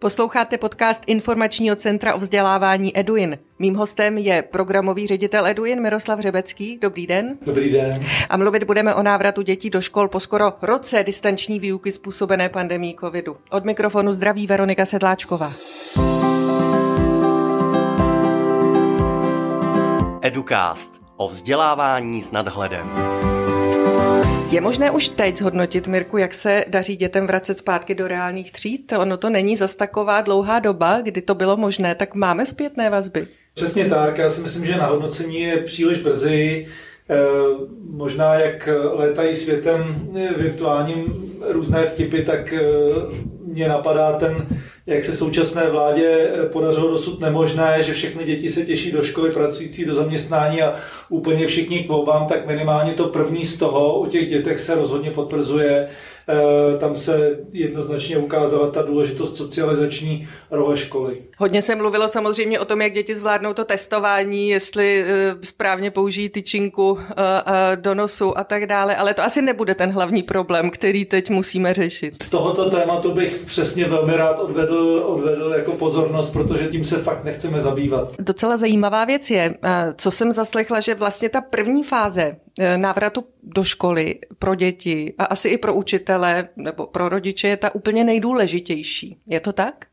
Posloucháte podcast Informačního centra o vzdělávání Eduin. Mým hostem je programový ředitel Eduin Miroslav Řebecký. Dobrý den. Dobrý den. A mluvit budeme o návratu dětí do škol po skoro roce distanční výuky způsobené pandemí covidu. Od mikrofonu zdraví Veronika Sedláčková. Educast o vzdělávání s nadhledem. Je možné už teď zhodnotit, Mirku, jak se daří dětem vracet zpátky do reálných tříd? Ono to není zas taková dlouhá doba, kdy to bylo možné, tak máme zpětné vazby. Přesně tak, já si myslím, že na hodnocení je příliš brzy. E, možná jak létají světem virtuálním různé vtipy, tak mě napadá ten jak se současné vládě eh, podařilo dosud nemožné, že všechny děti se těší do školy, pracující do zaměstnání a úplně všichni k volbám, tak minimálně to první z toho u těch dětech se rozhodně potvrzuje. Eh, tam se jednoznačně ukázala ta důležitost socializační role školy. Hodně se mluvilo samozřejmě o tom, jak děti zvládnou to testování, jestli eh, správně použijí tyčinku eh, do nosu a tak dále, ale to asi nebude ten hlavní problém, který teď musíme řešit. Z tohoto tématu bych přesně velmi rád odvedl, odvedl jako pozornost, protože tím se fakt nechceme zabývat. Docela zajímavá věc je, co jsem zaslechla, že vlastně ta první fáze návratu do školy pro děti a asi i pro učitele nebo pro rodiče je ta úplně nejdůležitější. Je to tak?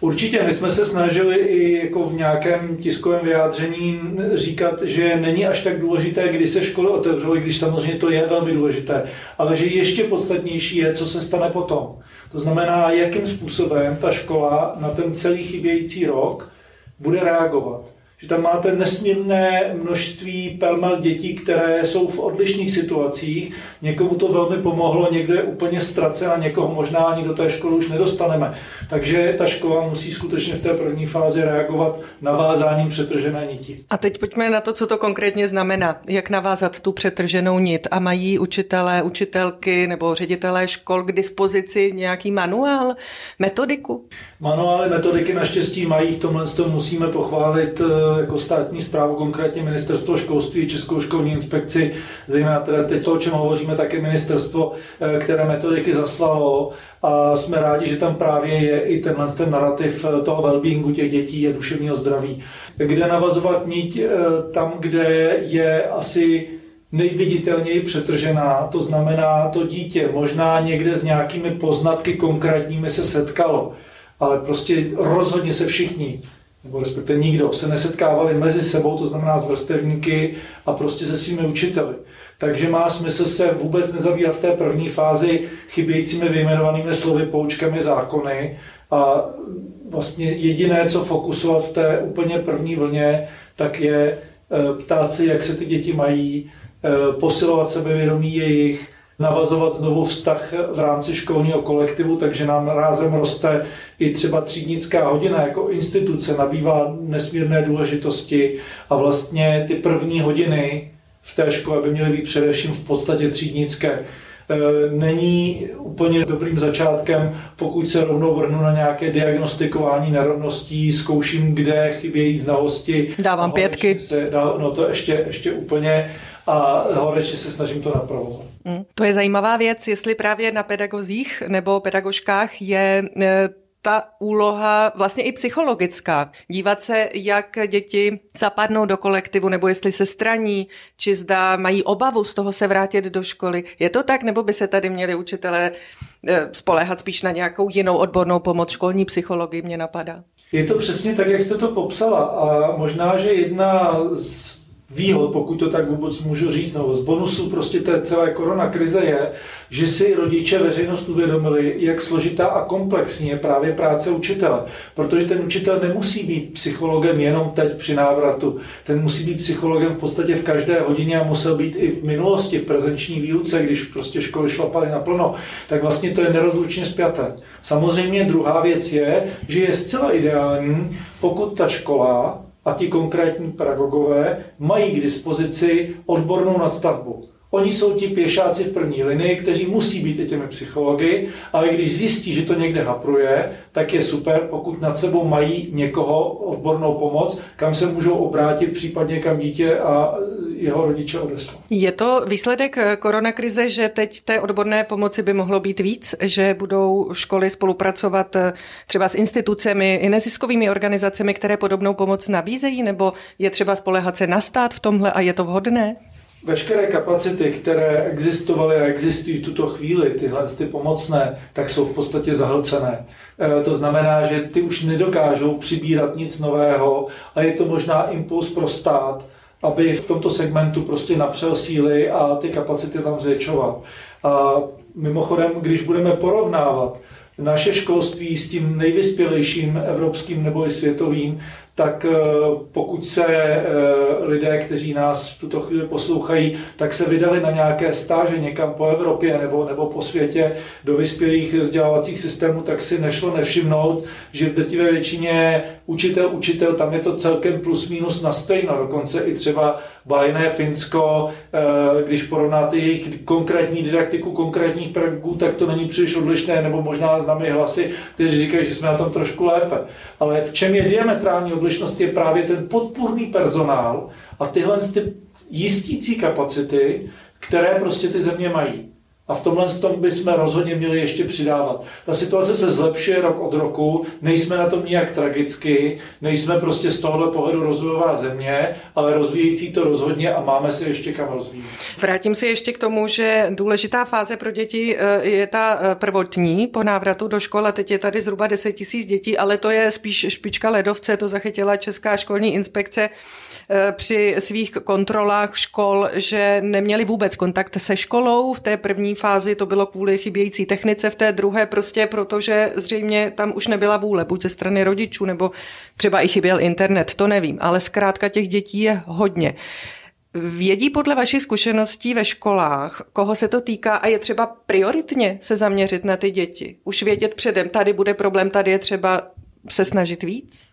Určitě, my jsme se snažili i jako v nějakém tiskovém vyjádření říkat, že není až tak důležité, kdy se školy otevřou, i když samozřejmě to je velmi důležité, ale že ještě podstatnější je, co se stane potom. To znamená, jakým způsobem ta škola na ten celý chybějící rok bude reagovat že tam máte nesmírné množství pelmel dětí, které jsou v odlišných situacích. Někomu to velmi pomohlo, někdo je úplně ztracen a někoho možná ani do té školy už nedostaneme. Takže ta škola musí skutečně v té první fázi reagovat navázáním přetržené niti. A teď pojďme na to, co to konkrétně znamená. Jak navázat tu přetrženou nit? A mají učitelé, učitelky nebo ředitelé škol k dispozici nějaký manuál, metodiku? Manuály, metodiky naštěstí mají, v tomhle tom musíme pochválit eh, jako státní zprávu, konkrétně ministerstvo školství, Českou školní inspekci, zejména teda teď to, o čem hovoříme, také ministerstvo, eh, které metodiky zaslalo a jsme rádi, že tam právě je i tenhle ten narrativ eh, toho wellbeingu těch dětí a duševního zdraví. Kde navazovat niť eh, tam, kde je asi nejviditelněji přetržená, to znamená to dítě možná někde s nějakými poznatky konkrétními se setkalo, ale prostě rozhodně se všichni nebo respektive nikdo, se nesetkávali mezi sebou, to znamená s vrstevníky a prostě se svými učiteli. Takže má smysl se vůbec nezabývat v té první fázi chybějícími vyjmenovanými slovy, poučkami, zákony a vlastně jediné, co fokusovat v té úplně první vlně, tak je eh, ptát se, jak se ty děti mají, eh, posilovat sebevědomí jejich, navazovat znovu vztah v rámci školního kolektivu, takže nám rázem roste i třeba třídnická hodina jako instituce, nabývá nesmírné důležitosti a vlastně ty první hodiny v té škole by měly být především v podstatě třídnické e, není úplně dobrým začátkem, pokud se rovnou vrhnu na nějaké diagnostikování nerovností, zkouším, kde chybějí znalosti. Dávám pětky. Se, dá, no to ještě, ještě úplně a horečně se snažím to napravovat. Mm. To je zajímavá věc, jestli právě na pedagozích nebo pedagožkách je e, ta úloha vlastně i psychologická. Dívat se, jak děti zapadnou do kolektivu, nebo jestli se straní, či zda mají obavu z toho se vrátit do školy. Je to tak, nebo by se tady měli učitelé e, spoléhat spíš na nějakou jinou odbornou pomoc, školní psychologii mě napadá? Je to přesně tak, jak jste to popsala. A možná, že jedna z výhod, pokud to tak vůbec můžu říct, nebo z bonusů prostě té celé korona krize je, že si rodiče veřejnost uvědomili, jak složitá a komplexní je právě práce učitele. Protože ten učitel nemusí být psychologem jenom teď při návratu. Ten musí být psychologem v podstatě v každé hodině a musel být i v minulosti, v prezenční výuce, když prostě školy šlapaly naplno. Tak vlastně to je nerozlučně spjaté. Samozřejmě druhá věc je, že je zcela ideální, pokud ta škola a ti konkrétní pedagogové mají k dispozici odbornou nadstavbu. Oni jsou ti pěšáci v první linii, kteří musí být i těmi psychologi, ale když zjistí, že to někde hapruje, tak je super, pokud nad sebou mají někoho odbornou pomoc, kam se můžou obrátit, případně kam dítě a jeho rodiče odeslat. Je to výsledek koronakrize, že teď té odborné pomoci by mohlo být víc, že budou školy spolupracovat třeba s institucemi i neziskovými organizacemi, které podobnou pomoc nabízejí, nebo je třeba spolehat se na stát v tomhle a je to vhodné? Veškeré kapacity, které existovaly a existují v tuto chvíli, tyhle ty pomocné, tak jsou v podstatě zahlcené. E, to znamená, že ty už nedokážou přibírat nic nového a je to možná impuls pro stát, aby v tomto segmentu prostě napřel síly a ty kapacity tam zvětšovat. A mimochodem, když budeme porovnávat naše školství s tím nejvyspělejším evropským nebo i světovým, tak eh, pokud se eh, lidé, kteří nás v tuto chvíli poslouchají, tak se vydali na nějaké stáže někam po Evropě nebo, nebo po světě do vyspělých vzdělávacích systémů, tak si nešlo nevšimnout, že v drtivé většině učitel, učitel, tam je to celkem plus minus na stejno, dokonce i třeba bajné Finsko, eh, když porovnáte jejich konkrétní didaktiku konkrétních pedagogů, tak to není příliš odlišné, nebo možná známe hlasy, kteří říkají, že jsme na tom trošku lépe. Ale v čem je diametrální odlišnost, je právě ten podpůrný personál a tyhle ty jistící kapacity, které prostě ty země mají. A v tomhle tom bychom rozhodně měli ještě přidávat. Ta situace se zlepšuje rok od roku, nejsme na tom nijak tragicky, nejsme prostě z tohohle pohledu rozvojová země, ale rozvíjející to rozhodně a máme se ještě kam rozvíjet. Vrátím se ještě k tomu, že důležitá fáze pro děti eh, je ta eh, prvotní po návratu do školy. Teď je tady zhruba 10 tisíc dětí, ale to je spíš špička ledovce, to zachytila Česká školní inspekce eh, při svých kontrolách škol, že neměli vůbec kontakt se školou v té první fázi to bylo kvůli chybějící technice, v té druhé prostě protože zřejmě tam už nebyla vůle, buď ze strany rodičů, nebo třeba i chyběl internet, to nevím, ale zkrátka těch dětí je hodně. Vědí podle vašich zkušeností ve školách, koho se to týká a je třeba prioritně se zaměřit na ty děti? Už vědět předem, tady bude problém, tady je třeba se snažit víc?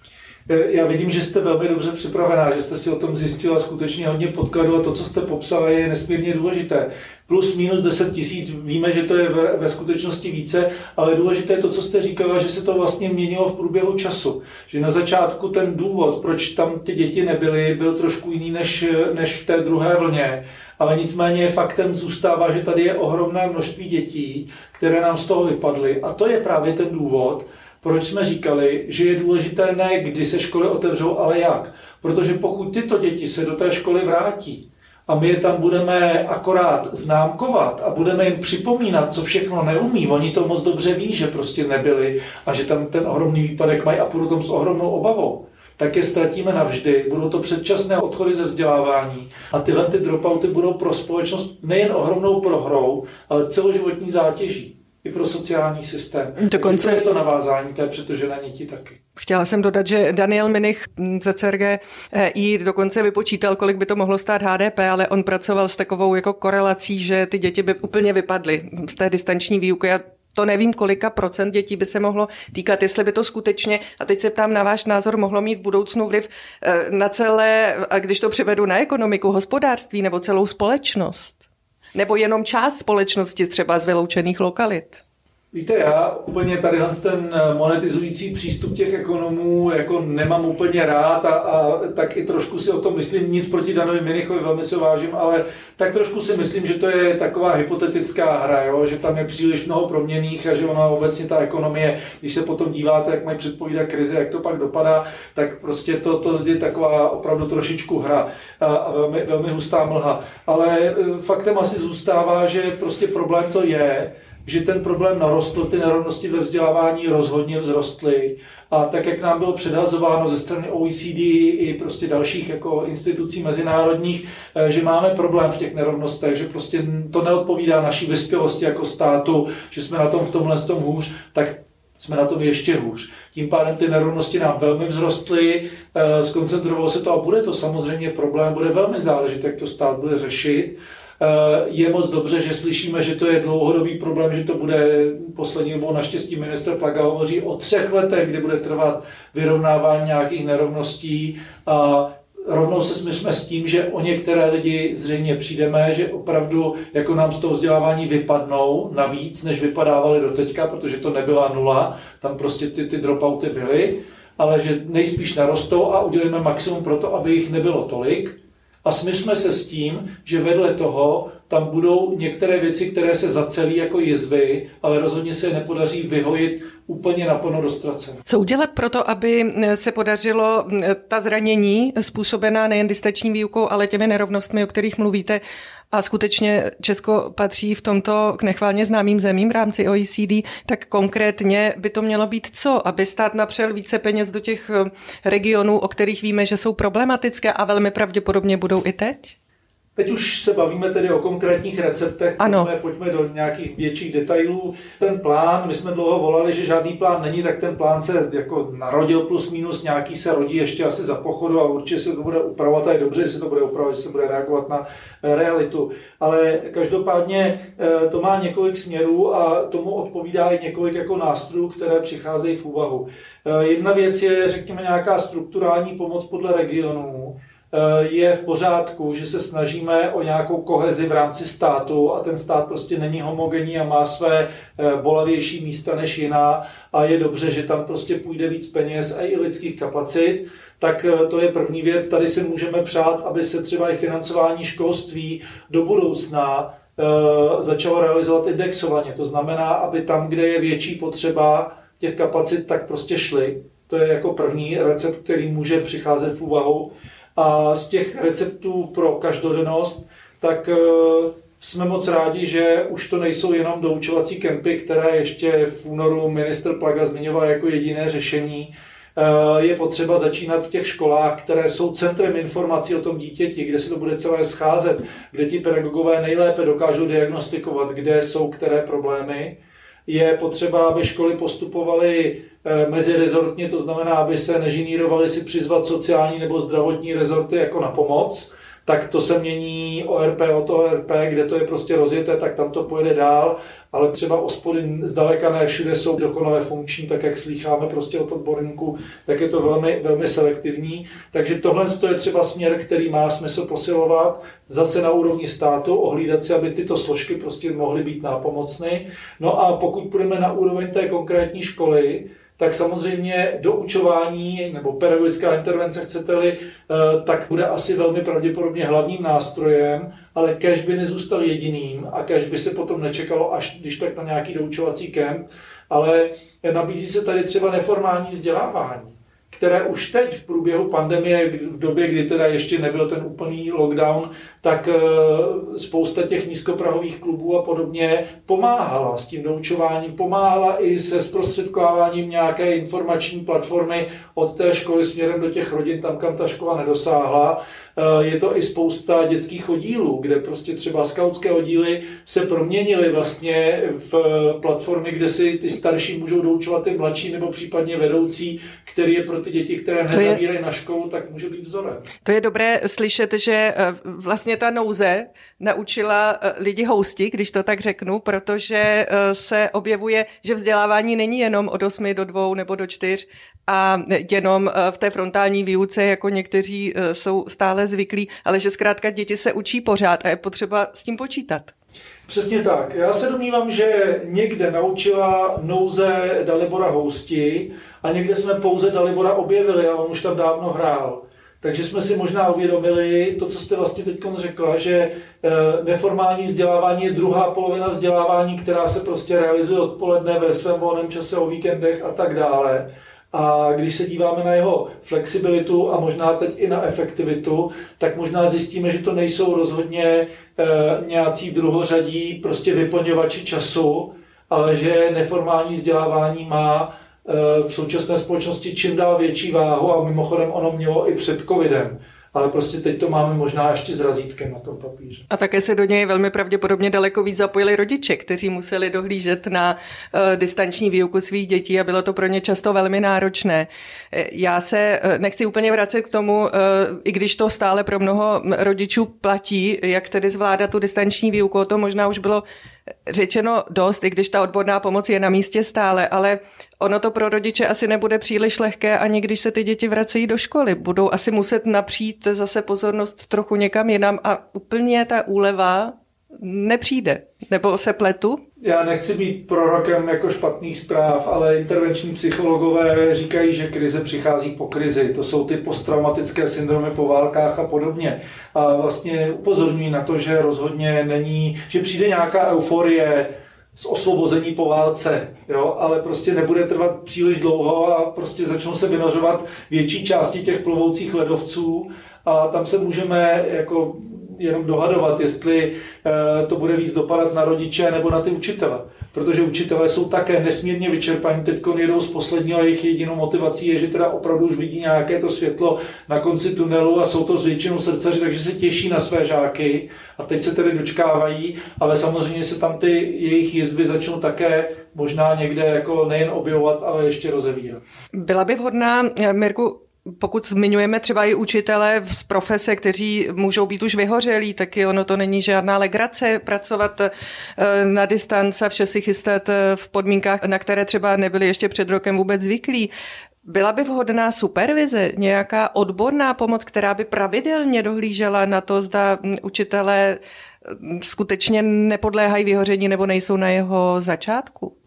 Eh, já vidím, že jste velmi dobře připravená, že jste si o tom zjistila skutečně hodně podkladů a to, co jste popsala, je nesmírně důležité. Plus minus 10 tisíc, víme, že to je ve, ve skutečnosti více, ale důležité je to, co jste říkala, že se to vlastně měnilo v průběhu času. Že na začátku ten důvod, proč tam ty děti nebyly, byl trošku jiný než, než v té druhé vlně. Ale nicméně faktem zůstává, že tady je ohromné množství dětí, které nám z toho vypadly. A to je právě ten důvod, proč jsme říkali, že je důležité ne kdy se školy otevřou, ale jak. Protože pokud tyto děti se do té školy vrátí a my je tam budeme akorát známkovat a budeme jim připomínat, co všechno neumí, oni to moc dobře ví, že prostě nebyli a že tam ten ohromný výpadek mají a půjdu tom s ohromnou obavou. Tak je ztratíme navždy, budou to předčasné odchody ze vzdělávání a tyhle ty dropouty budou pro společnost nejen ohromnou prohrou, ale celoživotní zátěží i pro sociální systém. Dokonce... Takže to je to navázání té přetržené niti taky. Chtěla jsem dodat, že Daniel Minich ze CRG i dokonce vypočítal, kolik by to mohlo stát HDP, ale on pracoval s takovou jako korelací, že ty děti by úplně vypadly z té distanční výuky a to nevím, kolika procent dětí by se mohlo týkat, jestli by to skutečně, a teď se ptám na váš názor, mohlo mít v budoucnu vliv eh, na celé, a když to přivedu na ekonomiku, hospodářství nebo celou společnost. Nebo jenom část společnosti třeba z vyloučených lokalit? Víte, já úplně tady ten eh, monetizující přístup těch ekonomů jako nemám úplně rád a, a tak i trošku si o tom myslím, nic proti Danovi Minichovi, velmi se vážím, ale tak trošku si myslím, že to je taková hypotetická hra, jo? že tam je příliš mnoho proměných a že ona obecně ta ekonomie, když se potom díváte, jak mají předpovídat krize, jak to pak dopadá, tak prostě to, to je taková opravdu trošičku hra a, a velmi, velmi hustá mlha. Ale eh, faktem asi zůstává, že prostě problém to je, že ten problém narostl, ty nerovnosti ve vzdělávání rozhodně vzrostly. A tak, jak nám bylo předhazováno ze strany OECD i prostě dalších jako institucí mezinárodních, eh, že máme problém v těch nerovnostech, že prostě to neodpovídá naší vyspělosti jako státu, že jsme na tom v tomhle tom hůř, tak jsme na tom ještě hůř. Tím pádem ty nerovnosti nám velmi vzrostly, eh, skoncentrovalo se to a bude to samozřejmě problém, bude velmi záležet, jak to stát bude řešit. Eh, je moc dobře, že slyšíme, že to je dlouhodobý problém, že to bude poslední dobou. Naštěstí minister Plaga hovoří o třech letech, kdy bude trvat vyrovnávání nějakých nerovností. A rovnou se smyšme s tím, že o některé lidi zřejmě přijdeme, že opravdu jako nám z toho vzdělávání vypadnou navíc, než vypadávali do teďka, protože to nebyla nula, tam prostě ty, ty dropouty byly, ale že nejspíš narostou a udělíme maximum pro to, aby jich nebylo tolik A smyřme se s tím, že vedle toho tam budou některé věci, které se zacelí jako jizvy, ale rozhodně se je nepodaří vyhojit úplně naplno dostracené. Co udělat pro to, aby se podařilo ta zranění způsobená nejen distační výukou, ale těmi nerovnostmi, o kterých mluvíte, a skutečně Česko patří v tomto k nechválně známým zemím v rámci OECD, tak konkrétně by to mělo být co? Aby stát napřel více peněz do těch regionů, o kterých víme, že jsou problematické a velmi pravděpodobně budou i teď? Teď už se bavíme tedy o konkrétních receptech, ano. Pojďme, pojďme do nějakých větších detailů. Ten plán, my jsme dlouho volali, že žádný plán není, tak ten plán se jako narodil plus minus, nějaký se rodí ještě asi za pochodu a určitě se to bude upravovat a je dobře, že se to bude upravovat, že se bude reagovat na eh, realitu. Ale každopádně eh, to má několik směrů a tomu odpovídá i několik jako nástrojů, které přicházejí v úvahu. Eh, jedna věc je, řekněme, nějaká strukturální pomoc podle regionů, je v pořádku, že se snažíme o nějakou kohezi v rámci státu a ten stát prostě není homogenní a má své eh, bolavější místa než jiná a je dobře, že tam prostě půjde víc peněz a i lidských kapacit, tak eh, to je první věc. Tady si můžeme přát, aby se třeba i financování školství do budoucna začalo realizovat indexovaně. To znamená, aby tam, kde je větší potřeba těch kapacit, tak prostě šly. To je jako první recept, který může přicházet v úvahu. A z těch receptů pro každodennost, tak eh, jsme moc rádi, že už to nejsou jenom doučovací kempy, které ještě v únoru minister Plaga zmiňoval jako jediné řešení. Eh, je potřeba začínat v těch školách, které jsou centrem informací o tom dítěti, kde se to bude celé scházet, kde ti pedagogové nejlépe dokážou diagnostikovat, kde jsou které problémy. Je potřeba, aby školy postupovaly mezirezortně, to znamená, aby se nežinírovali si přizvat sociální nebo zdravotní rezorty jako na pomoc, tak to se mění ORP od ORP, kde to je prostě rozjeté, tak tam to pojede dál, ale třeba ospody zdaleka ne všude jsou dokonale funkční, tak jak slýcháme prostě od odborníků, tak je to velmi, velmi selektivní. Takže tohle je třeba směr, který má smysl posilovat zase na úrovni státu, ohlídat si, aby tyto složky prostě mohly být nápomocny. No a pokud půjdeme na úroveň té konkrétní školy, tak samozřejmě doučování nebo pedagogická intervence, chcete-li, eh, tak bude asi velmi pravděpodobně hlavním nástrojem, ale cash by nezůstal jediným a cash by se potom nečekalo až když tak na nějaký doučovací kemp, ale nabízí se tady třeba neformální vzdělávání které už teď v průběhu pandemie, v době, kdy teda ještě nebyl ten úplný lockdown, tak eh, spousta těch nízkoprahových klubů a podobně pomáhala s tím doučováním, pomáhala i se zprostředkováváním nějaké informační platformy od té školy směrem do těch rodin, tam, kam ta škola nedosáhla. Eh, je to i spousta dětských oddílů, kde prostě třeba skautské oddíly se proměnily vlastně v platformy, kde si ty starší můžou doučovat ty mladší nebo případně vedoucí, který je pro ty děti, které nezavírají na školu, tak může být vzorem. To je dobré slyšet, že eh, vlastně ta nouze naučila eh, lidi housti, když to tak řeknu, protože se objevuje, že vzdělávání není jenom od 8 do 2 nebo do 4, a jenom v té frontální výuce, jako někteří jsou stále zvyklí, ale že zkrátka děti se učí pořád a je potřeba s tím počítat. Přesně tak. Já se domnívám, že někde naučila nouze Dalibora Housti a někde jsme pouze Dalibora objevili a on už tam dávno hrál. Takže jsme si možná uvědomili to, co jste vlastně teď řekla, že eh, neformální vzdělávání je druhá polovina vzdělávání, která se prostě realizuje odpoledne ve svém volném čase o víkendech a tak dále. A když se díváme na jeho flexibilitu a možná teď i na efektivitu, tak možná zjistíme, že to nejsou rozhodně e, nějací druhořadí prostě vyplňovači času, ale že neformální vzdělávání má v současné společnosti čím dál větší váhu a mimochodem ono mělo i před covidem ale prostě teď to máme možná ještě s razítkem na tom papíře. A také se do něj velmi pravděpodobně daleko víc zapojili rodiče, kteří museli dohlížet na uh, distanční výuku svých dětí a bylo to pro ně často velmi náročné. Eh, já se uh, nechci úplně vracet k tomu, uh, i když to stále pro mnoho rodičů platí, jak tedy zvládat tu distanční výuku, o tom možná už bylo řečeno dost, i když ta odborná pomoc je na místě stále, ale ono to pro rodiče asi nebude příliš lehké, ani když se ty děti vracejí do školy. Budou asi muset napřít zase pozornost trochu někam jinam a úplně ta úleva nepřijde. Nebo se pletu? Já nechci být prorokem jako špatných zpráv, ale intervenční psychologové říkají, že krize přichází po krizi. To jsou ty posttraumatické syndromy po válkách a podobně. A vlastně upozorňují na to, že rozhodně není, že přijde nějaká euforie, z osvobození po válce, jo, ale prostě nebude trvat příliš dlouho a prostě začnou se vynořovat větší části těch plovoucích ledovců a tam se můžeme jako jenom dohadovat, jestli eh, to bude víc dopadat na rodiče nebo na ty učitele. Protože učitelé jsou také nesmírně vyčerpaní, teď jedou z posledního a jejich jedinou motivací je, že teda opravdu už vidí nějaké to světlo na konci tunelu a jsou to s většinou srdcaři, takže se těší na své žáky a teď se tedy dočkávají, ale samozřejmě se tam ty jejich jizvy začnou také možná někde jako nejen objevovat, ale ještě rozevírat. Byla by vhodná, Mirku, pokud zmiňujeme třeba i učitele z profese, kteří můžou být už vyhořelí, taky ono to není žádná legrace pracovat eh, na distanci a vše si chystat eh, v podmínkách, na které třeba nebyli ještě před rokem vůbec zvyklí. Byla by vhodná supervize, nějaká odborná pomoc, která by pravidelně dohlížela na to, zda hm, učitelé hm, skutečně nepodléhají vyhoření nebo nejsou na jeho začátku?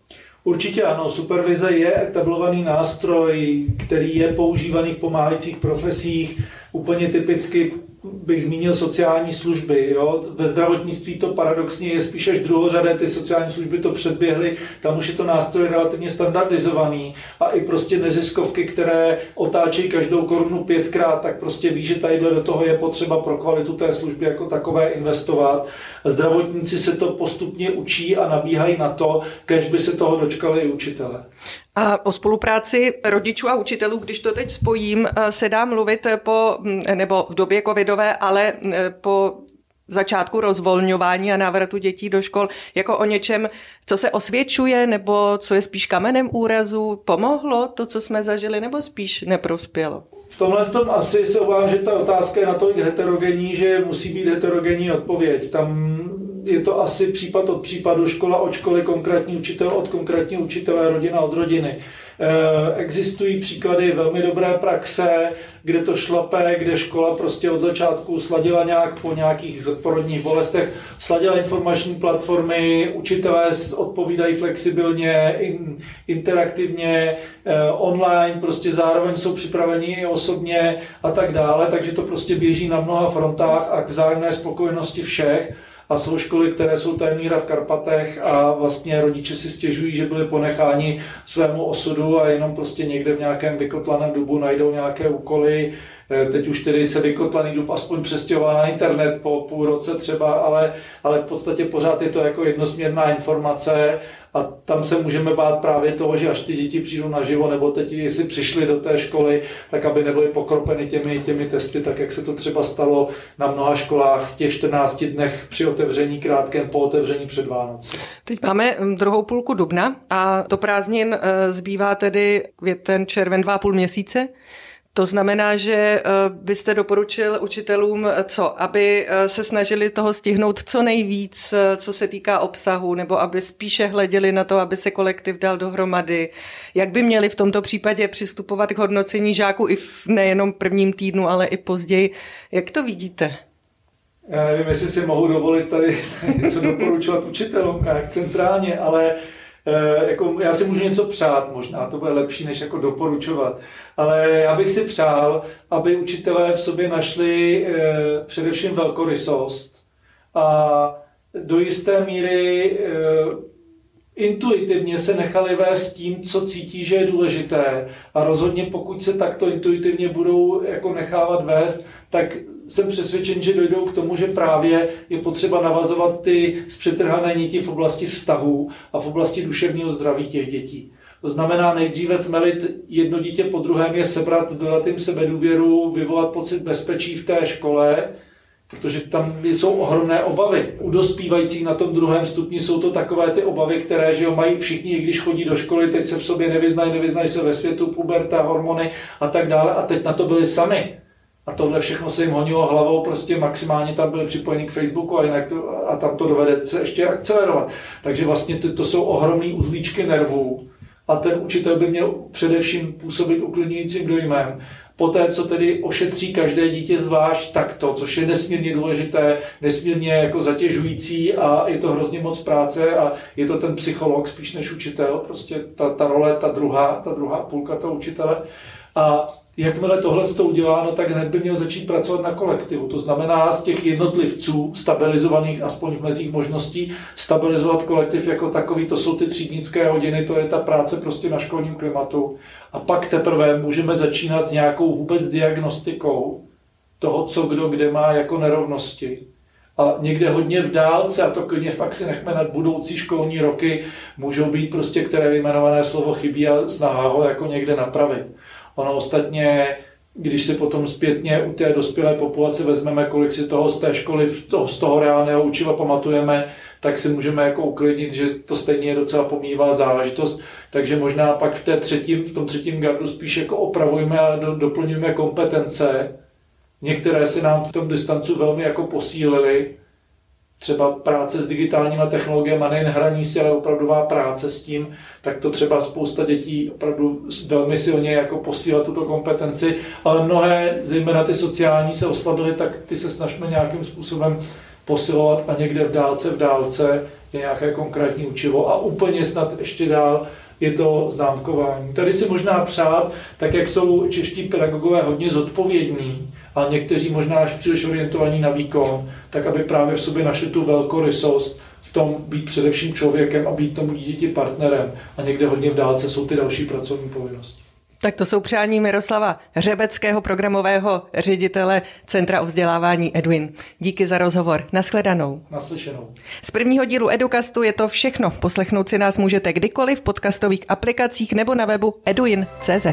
Určitě ano, supervize je etablovaný nástroj, který je používaný v pomáhajících profesích. Úplně typicky bych zmínil sociální služby. Jo? Ve zdravotnictví to paradoxně je spíš až druhořadé, ty sociální služby to předběhly, tam už je to nástroj relativně standardizovaný a i prostě neziskovky, které otáčejí každou korunu pětkrát, tak prostě ví, že tadyhle do toho je potřeba pro kvalitu té služby jako takové investovat. Zdravotníci se to postupně učí a nabíhají na to, kež by se toho dočkali i učitele. A o spolupráci rodičů a učitelů, když to teď spojím, eh, se dá mluvit po, mm, nebo v době covidové, ale eh, po začátku rozvolňování a návratu dětí do škol jako o něčem, co se osvědčuje nebo co je spíš kamenem úrazu. Pomohlo to, co jsme zažili, nebo spíš neprospělo? V tomhle tom asi se obávám, že ta otázka je natolik heterogenní, že musí být heterogenní odpověď. Tam je to asi případ od případu, škola od školy, konkrétní učitel od konkrétní učitele, rodina od rodiny. Eh, existují příklady velmi dobré praxe, kde to šlape, kde škola prostě od začátku sladila nějak po nějakých porodních bolestech, sladila informační platformy, učitelé odpovídají flexibilně, in, interaktivně, eh, online, prostě zároveň jsou připraveni i osobně a tak dále, takže to prostě běží na mnoha frontách a k vzájemné spokojenosti všech a jsou školy, které jsou tajemníra v Karpatech a vlastně rodiče si stěžují, že byli ponecháni svému osudu a jenom prostě někde v nějakém vykotlaném dubu najdou nějaké úkoly. Eh, teď už tedy se vykotlaný dub aspoň přestěhoval na internet po půl roce třeba, ale, ale v podstatě pořád je to jako jednosměrná informace a tam se můžeme bát právě toho, že až ty děti přijdou naživo, nebo teď, jestli přišli do té školy, tak aby nebyly pokropeny těmi, těmi testy, tak jak se to třeba stalo na mnoha školách těch 14 dnech při otevření krátkém po otevření před Vánoci. Teď máme hm, druhou půlku dubna a to prázdnin eh, zbývá tedy květen, červen, dva půl měsíce. To znamená, že eh, byste doporučil učitelům eh, co? Aby eh, se snažili toho stihnout co nejvíc, co se týká obsahu, nebo aby spíše hleděli na to, aby se kolektiv dal dohromady. Jak by měli v tomto případě přistupovat k hodnocení žáků i v nejenom prvním týdnu, ale i později? Jak to vidíte? Já nevím, jestli si mohu dovolit tady něco doporučovat učitelům jak centrálně, ale Eh, jako, já si můžu něco přát, možná to bude lepší, než jako doporučovat, ale já bych si přál, aby učitelé v sobě našli eh, především velkorysost a do jisté míry eh, intuitivně se nechali vést tím, co cítí, že je důležité. A rozhodně pokud se takto intuitivně budou jako nechávat vést, tak jsem přesvědčen, že dojdou k tomu, že právě je potřeba navazovat ty zpřetrhané niti v oblasti vztahů a v oblasti duševního zdraví těch dětí. To znamená nejdříve tmelit jedno dítě po druhém je sebrat, dodat jim sebedůvěru, vyvolat pocit bezpečí v té škole, protože tam jsou ohromné obavy. U dospívajících na tom druhém stupni jsou to takové ty obavy, které že jo, mají všichni, i když chodí do školy, teď se v sobě nevyznají, nevyznají se ve světu, puberta, hormony a tak dále a teď na to byli sami. A tohle všechno se jim honilo hlavou, prostě maximálně tam byli připojeni k Facebooku a, jinak to, a tam to dovede se ještě akcelerovat. Takže vlastně to, to jsou ohromné uzlíčky nervů a ten učitel by měl především působit uklidňujícím dojmem. Poté, co tedy ošetří každé dítě zvlášť takto, což je nesmírně důležité, nesmírně jako zatěžující a je to hrozně moc práce a je to ten psycholog spíš než učitel, prostě ta, ta role, ta druhá, ta druhá půlka toho učitele. A Jakmile tohle to udělá, no tak hned by měl začít pracovat na kolektivu. To znamená z těch jednotlivců, stabilizovaných aspoň v mezích možností, stabilizovat kolektiv jako takový, to jsou ty třídnické hodiny, to je ta práce prostě na školním klimatu. A pak teprve můžeme začínat s nějakou vůbec diagnostikou toho, co kdo kde má jako nerovnosti. A někde hodně v dálce, a to klidně fakt si nechme nad budoucí školní roky, můžou být prostě, které vyjmenované slovo chybí a snaha ho jako někde napravit. Ono ostatně, když si potom zpětně u té dospělé populace vezmeme, kolik si toho z té školy, z toho reálného učiva pamatujeme, tak si můžeme jako uklidnit, že to stejně je docela pomývá záležitost. Takže možná pak v, té třetím, v tom třetím gardu spíš jako opravujeme a do, doplňujeme kompetence. Některé se nám v tom distancu velmi jako posílily, třeba práce s digitálními technologiemi, nejen hraní si, ale opravdová práce s tím, tak to třeba spousta dětí opravdu velmi silně jako posílá tuto kompetenci, ale mnohé, zejména ty sociální, se oslabily, tak ty se snažíme nějakým způsobem posilovat a někde v dálce, v dálce je nějaké konkrétní učivo a úplně snad ještě dál je to známkování. Tady si možná přát, tak jak jsou čeští pedagogové hodně zodpovědní, a někteří možná až příliš orientovaní na výkon, tak aby právě v sobě našli tu velkorysost v tom být především člověkem a být tomu dítěti partnerem. A někde hodně v dálce jsou ty další pracovní povinnosti. Tak to jsou přání Miroslava Řebeckého, programového ředitele Centra o vzdělávání Edwin. Díky za rozhovor. Naschledanou. Naslyšenou. Z prvního dílu Educastu je to všechno. Poslechnout si nás můžete kdykoliv v podcastových aplikacích nebo na webu eduin.cz.